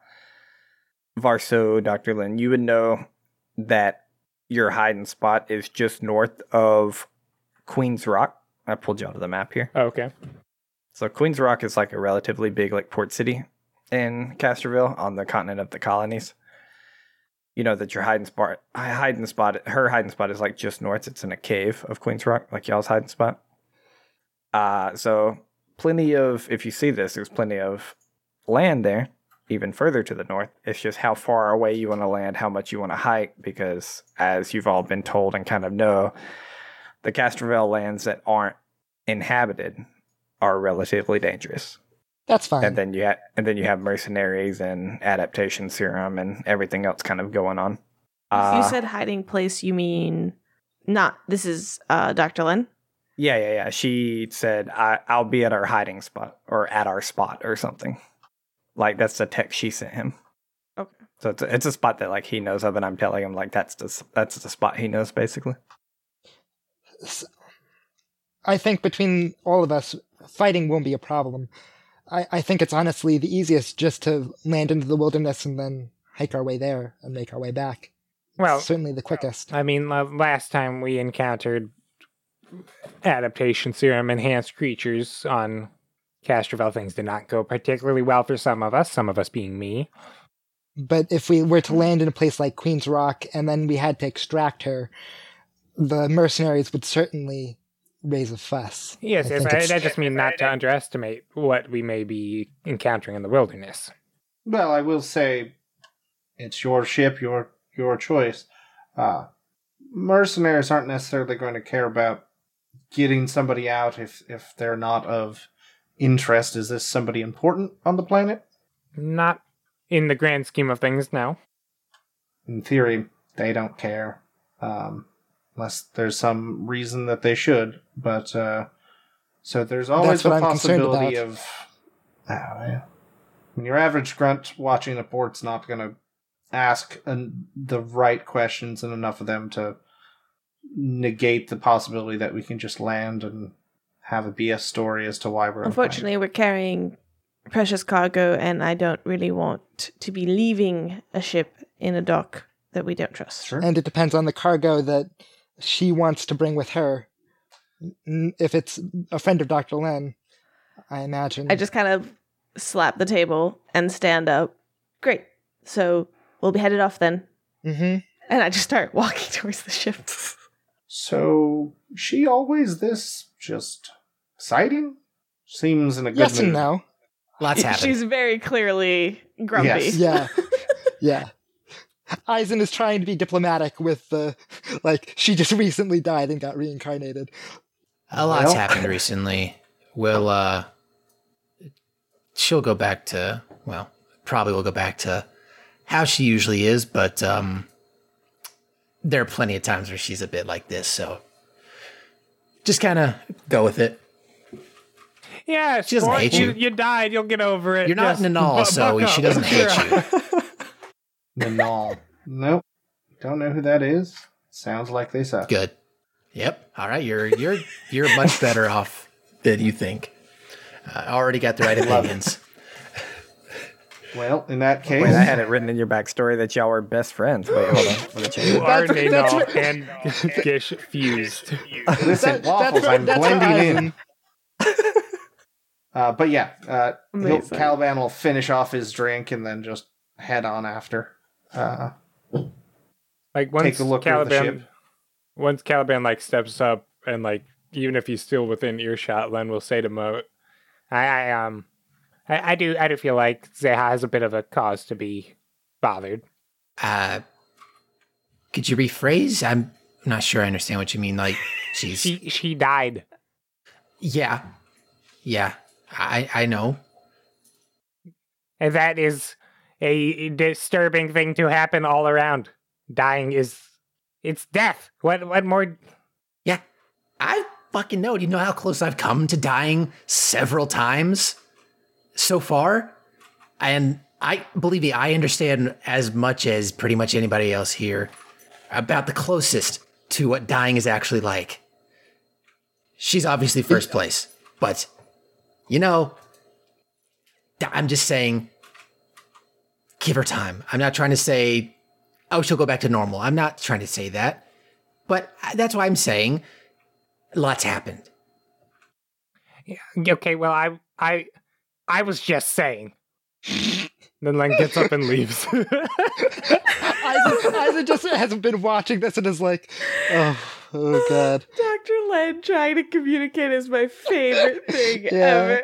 Varso, Dr. Lin, you would know that your hiding spot is just north of Queen's Rock. I pulled you onto the map here. Okay. So Queen's Rock is like a relatively big like port city in Castrovel on the continent of the colonies. You know that your hiding spot, hiding spot, her hiding spot is like just north. It's in a cave of Queen's Rock, like y'all's hiding spot. Uh so plenty of if you see this, there's plenty of land there, even further to the north. It's just how far away you want to land, how much you want to hike, because as you've all been told and kind of know, the Castrovel lands that aren't inhabited are relatively dangerous. That's fine. And then you ha- and then you have mercenaries and adaptation serum and everything else kind of going on. Uh, you said hiding place, you mean not, this is uh, Dr. Lynn? yeah, yeah, yeah. She said I- I'll be at our hiding spot or at our spot or something. Like that's the text she sent him. Okay. So it's a, it's a spot that like he knows of, and I'm telling him like that's the that's the spot he knows basically. I think between all of us, fighting won't be a problem. I, I think it's honestly the easiest just to land into the wilderness and then hike our way there and make our way back. Well, Certainly the quickest. I mean, last time we encountered adaptation serum enhanced creatures on Castrovel, things did not go particularly well for some of us, some of us being me. But if we were to land in a place like Queen's Rock and then we had to extract her, the mercenaries would certainly raise a fuss. Yes, I yes, I, I just mean not to underestimate what we may be encountering in the wilderness. Well, I will say, it's your ship, your your choice. Uh, mercenaries aren't necessarily going to care about getting somebody out if if they're not of interest. Is this somebody important on the planet? Not in the grand scheme of things, no. In theory, they don't care, um, unless there's some reason that they should. But uh, so there's always That's the possibility of. Ah, yeah. I mean, your average grunt watching a port's not going to ask an, the right questions and enough of them to negate the possibility that we can just land and have a BS story as to why we're. on the planet. Unfortunately, we're carrying precious cargo, and I don't really want to be leaving a ship in a dock that we don't trust. Sure. And it depends on the cargo that she wants to bring with her. If it's a friend of Dr. Len, I imagine. I just kind of slap the table and stand up. Great. So we'll be headed off then. hmm And I just start walking towards the ship. So she always this just exciting? Seems in a good Yes and no. Lots happen. She's very clearly grumpy. Yes. Yeah. yeah. Eisen is trying to be diplomatic with the, like, she just recently died and got reincarnated. A lot's Well- happened recently. We'll uh she'll go back to well, probably will go back to how she usually is, but um there are plenty of times where she's a bit like this, so just kind of go with it. Yeah, She doesn't sport, hate you. you. You died. You'll get over it. You're not Just Nanal, bu- so buck she doesn't hate you. Nanal. nope. Don't know who that is. Sounds like they suck. Good. Yep. All right. You're you're you're much better off than you think. I already got the right opinions. Well, in that case, Wait, I had it written in your backstory that y'all were best friends. Wait, hold on. Let me check. You are That's- that's and Gish fused. listen, That- waffles. that's, I'm that's blending for in. Uh, but yeah, uh. Caliban will finish off his drink and then just head on after. Uh, Like once Take a look at the Caliban, ship. once Caliban like steps up and like even if he's still within earshot, Len will say to Moat, "I, I um, I, I do, I do feel like Zeha has a bit of a cause to be bothered." Uh, could you rephrase? I'm not sure I understand what you mean. Like, she's She she died. yeah, yeah. I I know. And that is a disturbing thing to happen all around. Dying is it's death. What what more Yeah, I fucking know. Do you know how close I've come to dying several times so far? And I believe me, I understand as much as pretty much anybody else here about the closest to what dying is actually like. She's obviously first place, but you know, I'm just saying, give her time. I'm not trying to say, oh, she'll go back to normal. I'm not trying to say that. But that's why I'm saying lots happened. Okay, well I I I was just saying. then Len gets up and leaves. Isaac, Isaac just hasn't been watching this and is like, oh, oh god. Dr. Len trying to communicate is my favorite thing Yeah. ever.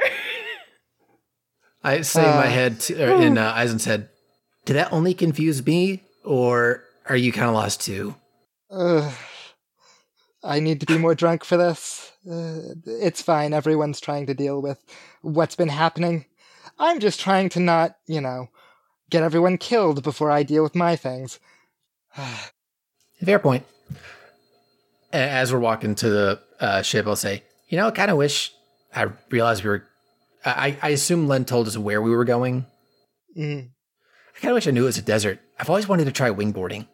I say in my Uh. head, to, or in uh, Eisen's head, did that only confuse me, or are you kind of lost too? Ugh. I need to be more drunk for this. Uh, it's fine. Everyone's trying to deal with what's been happening. I'm just trying to not, you know, get everyone killed before I deal with my things. Fair point. As we're walking to the uh, ship, I'll say, you know, I kind of wish I realized we were. I, I assume Len told us where we were going. Mm. I kind of wish I knew it was a desert. I've always wanted to try wingboarding.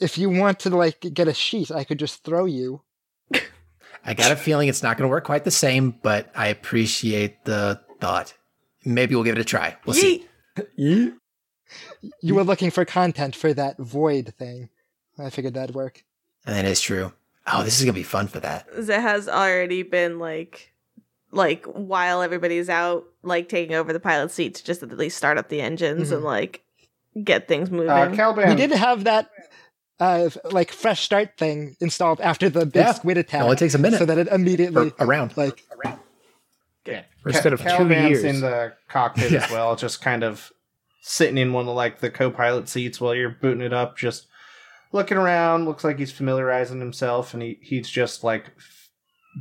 If you want to, like, get a sheet, I could just throw you. I got a feeling it's not going to work quite the same, but I appreciate the thought. Maybe we'll give it a try. We'll see. Yeet. You were looking for content for that void thing. I figured that'd work. And that is true. Oh, this is going to be fun for that. It has already been like like while everybody's out like taking over the pilot seat to just at least start up the engines and mm-hmm. like get things moving. uh, Caliban, We did have that, uh, like, fresh start thing installed after the big Yeah. squid attack. It only takes a minute. So that it immediately, Or around. like, yeah. Instead of two Caliban's years. in the cockpit Yeah. as well, just kind of sitting in one of like the co-pilot seats while you're booting it up, just looking around. Looks like he's familiarizing himself, and he he's just like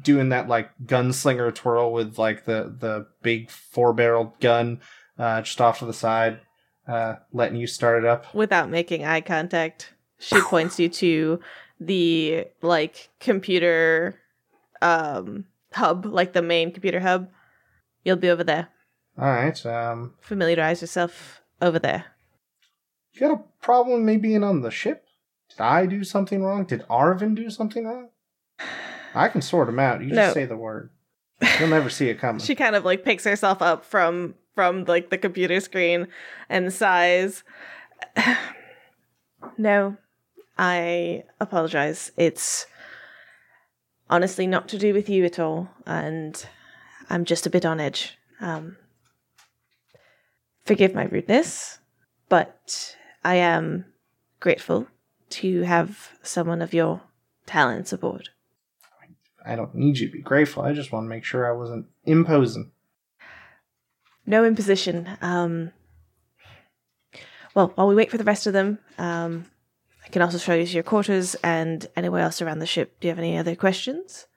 doing that like gunslinger twirl with like the the big four barreled gun uh, just off to the side, uh, letting you start it up. Without making eye contact, she points you to the like computer um hub, like the main computer hub. You'll be over there. All right. Um, Familiarize yourself over there. you got a problem with me being on the ship? Did I do something wrong? Did Arvin do something wrong? I can sort him out. You just No. say the word. You'll never see it coming. She kind of like picks herself up from from like the computer screen and sighs. no, I apologize. It's honestly not to do with you at all, and I'm just a bit on edge. Um, forgive my rudeness, but I am grateful to have someone of your talents aboard. I don't need you to be grateful. I just want to make sure I wasn't imposing. No imposition. Um, well, while we wait for the rest of them, um, I can also show you to your quarters and anywhere else around the ship. Do you have any other questions?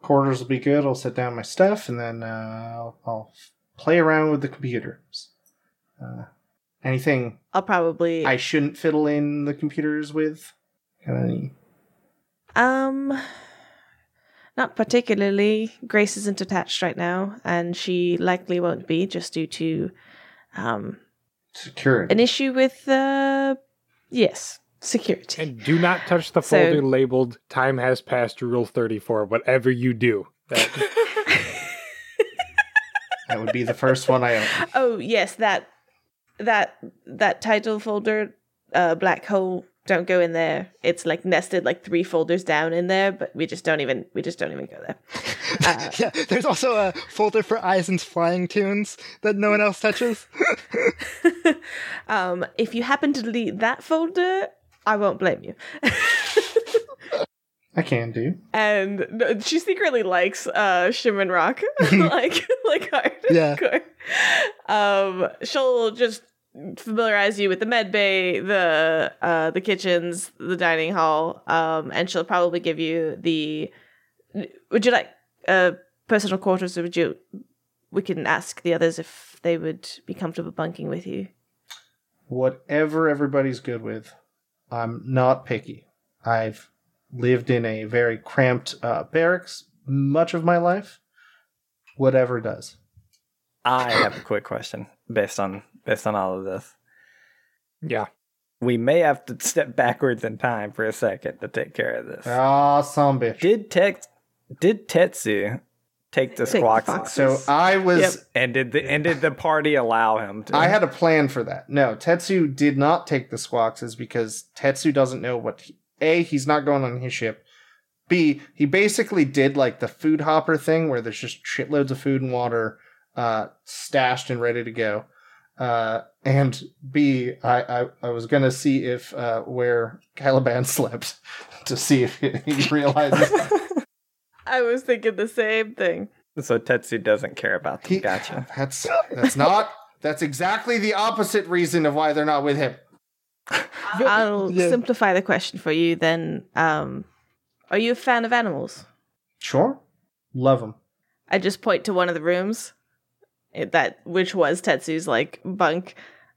Quarters will be good. I'll set down my stuff and then uh, I'll, I'll play around with the computers. Uh, anything I'll probably I shouldn't fiddle in the computers with? Got any? um not particularly. Grace isn't attached right now, and she likely won't be just due to um Security. an issue with uh yes security. and do not touch the So- folder labeled "Time has passed." Rule thirty-four. Whatever you do, that, that would be the first one I open. Oh yes, that that that title folder, uh, black hole. Don't go in there. It's like nested like three folders down in there, but we just don't even we just don't even go there. yeah, there's also a folder for Eisen's flying tunes that no one else touches. um, if you happen to delete that folder, I won't blame you. I can do. and no, she secretly likes uh Shimon Rock, like like hard. Yeah. Um, she'll just familiarize you with the med bay, the uh the kitchens, the dining hall, um, and she'll probably give you the. Would you like uh personal quarters, or would you? We can ask the others if they would be comfortable bunking with you. Whatever everybody's good with. I'm not picky. I've lived in a very cramped uh, barracks much of my life. Whatever does. I have a quick question based on based on all of this. Yeah. We may have to step backwards in time for a second to take care of this. Ah, some bitch. Did Tex did Tetsu take the Take the squawks. So I was. Yep. and did the and did the party allow him to? I had a plan for that. No, Tetsu did not take the squawks because Tetsu doesn't know what. He, a, he's not going on his ship. B, he basically did like the food hopper thing where there's just shitloads of food and water uh, stashed and ready to go. Uh, and B, I, I, I was gonna see if uh, where Caliban slept to see if he realizes I was thinking the same thing. so Tetsu doesn't care about them. he, Gotcha. That's that's not that's exactly the opposite reason of why they're not with him. I'll Yeah. simplify the question for you then. Um, are you a fan of animals? Sure, love them. I just point to one of the rooms it- that which was Tetsu's like bunk.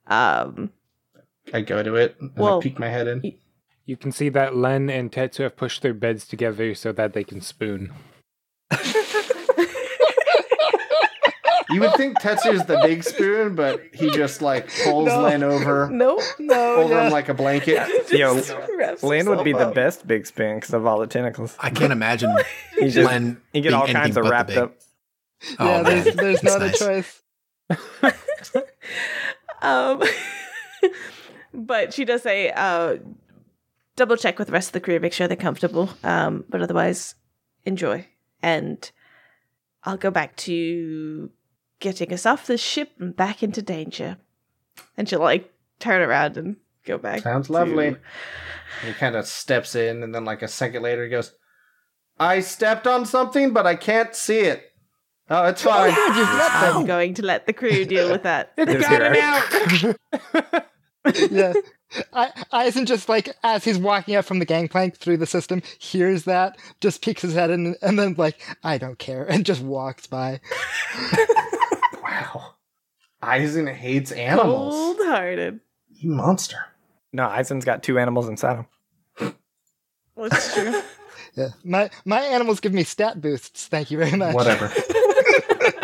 Um, I go to it and Well, I peek my head in. You can see that Len and Tetsu have pushed their beds together so that they can spoon. You would think Tetsu is the big spoon, but he just like pulls No. Len over Nope, No, over yeah. him like a blanket. Yo, Just wraps Lane would be himself the best big spoon because of all the tentacles. I can't imagine He just Len he get being all kinds of wrapped up. Oh, yeah, man. there's, there's no That's other choice. Um, but she does say, uh, double check with the rest of the crew, make sure they're comfortable. Um, but otherwise, enjoy. And I'll go back to getting us off the ship and back into danger. And she'll like turn around and go back. Sounds to- lovely. He kind of steps in, and then like a second later, he goes, "I stepped on something, but I can't see it. Oh, it's fine." I'm going to let the crew deal with that. Just hear- yeah. I, Eisen just like as he's walking up from the gangplank through the system, hears that, just peeks his head in, and then like I don't care, and just walks by. wow, Eisen hates animals. Cold hearted. You monster. No, Eisen's got two animals inside him. That's true. Yeah, my my animals give me stat boosts. Thank you very much. Whatever.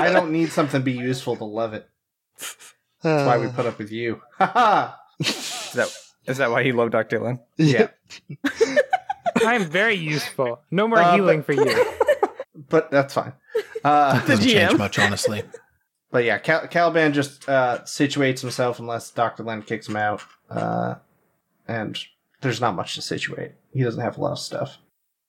I don't need something to be useful to love it. That's why we put up with you. Is that is that why you love Dr. Lin? yeah. I am very useful. No more Uh, healing for you. But that's fine. Uh, Doesn't change much, honestly. But yeah, Cal- Caliban just uh, situates himself unless Dr. Len kicks him out. Uh, and there's not much to situate. He doesn't have a lot of stuff.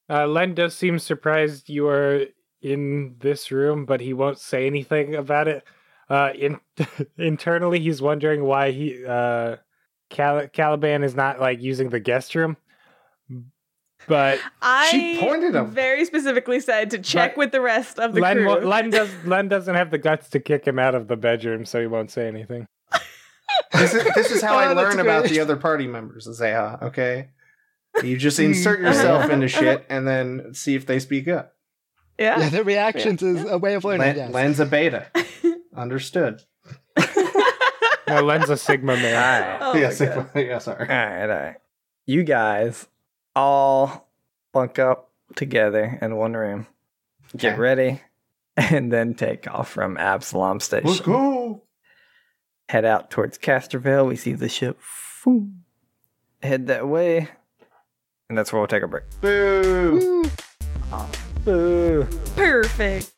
Uh, Len does seem surprised you are in this room, but he won't say anything about it. Uh, in internally, he's wondering why he uh, Cal- Caliban is not like using the guest room. But I She pointed him. very specifically said to check But with the rest of the Len, crew. wo- Len does Len doesn't have the guts to kick him out of the bedroom, so he won't say anything. This is, this is how I Oh, that's learn about great. the other party members, Zeha, okay? You just insert yourself into shit and then see if they speak up. Yeah. yeah, the reactions is a way of learning. Len, yes. Len's a beta. Understood. No, Len's a Sigma man. Alright. Oh my yes, God. yeah, sorry. Alright, alright. You guys all bunk up together in one room. Get Okay. ready. And then take off from Absalom Station. Let's go. Head out towards Castrovel. We see the ship. Phoom. Head that way. And that's where we'll take a break. Boo. Woo. Boo. Perfect.